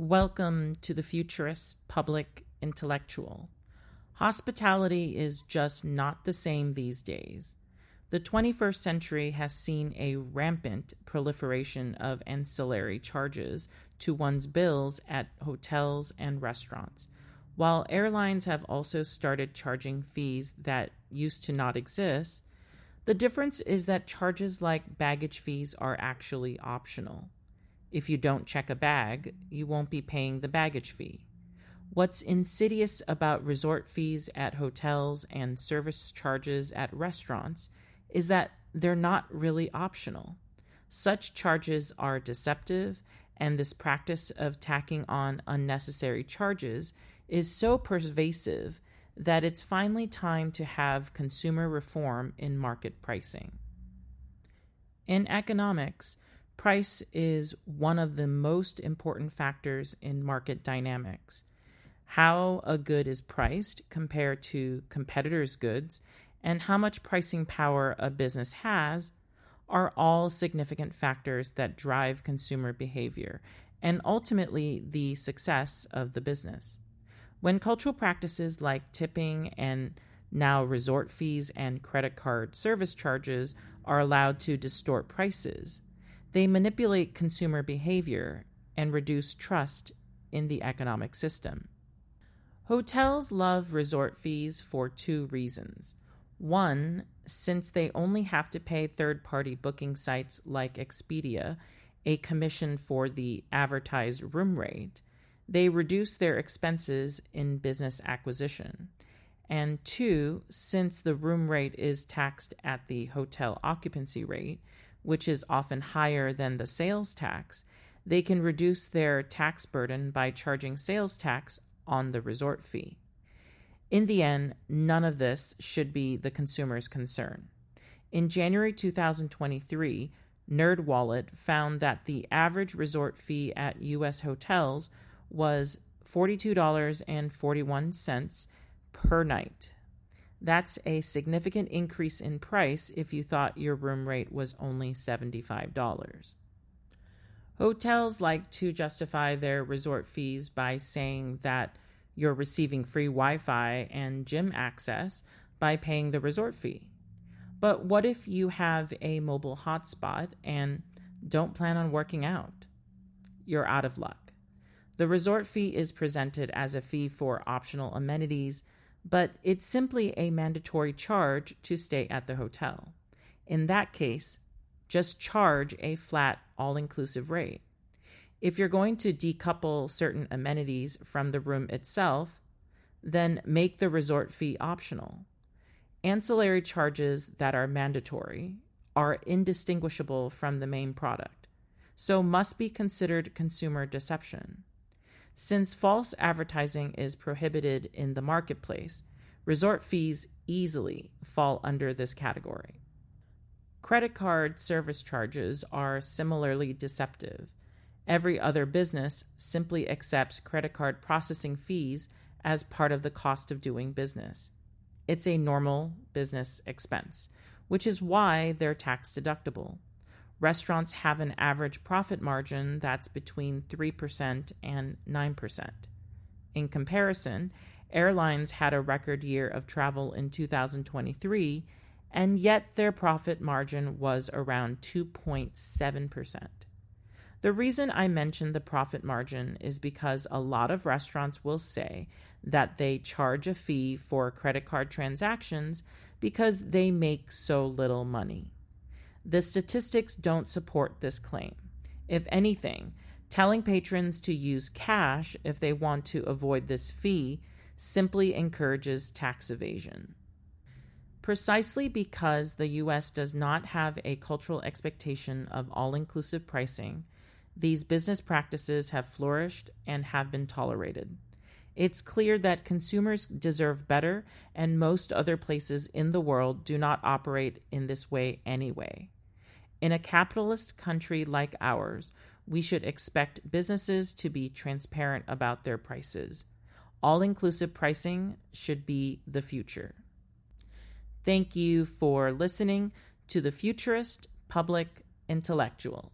Welcome to the futurist public intellectual. Hospitality is just not the same these days. The 21st century has seen a rampant proliferation of ancillary charges to one's bills at hotels and restaurants, while airlines have also started charging fees that used to not exist. The difference is that charges like baggage fees are actually optional. If you don't check a bag, you won't be paying the baggage fee. What's insidious about resort fees at hotels and service charges at restaurants is that they're not really optional. Such charges are deceptive, and this practice of tacking on unnecessary charges is so pervasive that it's finally time to have consumer reform in market pricing. In economics, price is one of the most important factors in market dynamics. How a good is priced compared to competitors' goods and how much pricing power a business has are all significant factors that drive consumer behavior and ultimately the success of the business. When cultural practices like tipping and now resort fees and credit card service charges are allowed to distort prices, they manipulate consumer behavior and reduce trust in the economic system. Hotels love resort fees for two reasons. One, since they only have to pay third party booking sites like Expedia a commission for the advertised room rate, they reduce their expenses in business acquisition. And two, since the room rate is taxed at the hotel occupancy rate, which is often higher than the sales tax, they can reduce their tax burden by charging sales tax on the resort fee. In the end, none of this should be the consumer's concern. In January 2023, NerdWallet found that the average resort fee at U.S. hotels was $42.41 per night. That's a significant increase in price if you thought your room rate was only $75. Hotels like to justify their resort fees by saying that you're receiving free Wi Fi and gym access by paying the resort fee. But what if you have a mobile hotspot and don't plan on working out? You're out of luck. The resort fee is presented as a fee for optional amenities, but it's simply a mandatory charge to stay at the hotel. In that case, just charge a flat, all inclusive rate. If you're going to decouple certain amenities from the room itself, then make the resort fee optional. Ancillary charges that are mandatory are indistinguishable from the main product, so must be considered consumer deception. Since false advertising is prohibited in the marketplace, resort fees easily fall under this category. Credit card service charges are similarly deceptive Every other business simply accepts credit card processing fees as part of the cost of doing business. It's a normal business expense, which is why they're tax deductible. Restaurants have an average profit margin that's between 3% and 9%. In comparison, airlines had a record year of travel in 2023, and yet their profit margin was around 2.7%. The reason I mention the profit margin is because a lot of restaurants will say that they charge a fee for credit card transactions because they make so little money. The statistics don't support this claim. If anything, telling patrons to use cash if they want to avoid this fee simply encourages tax evasion. Precisely because the US does not have a cultural expectation of all inclusive pricing, these business practices have flourished and have been tolerated. It's clear that consumers deserve better, and most other places in the world do not operate in this way anyway. In a capitalist country like ours, we should expect businesses to be transparent about their prices. All inclusive pricing should be the future. Thank you for listening to the Futurist Public Intellectual.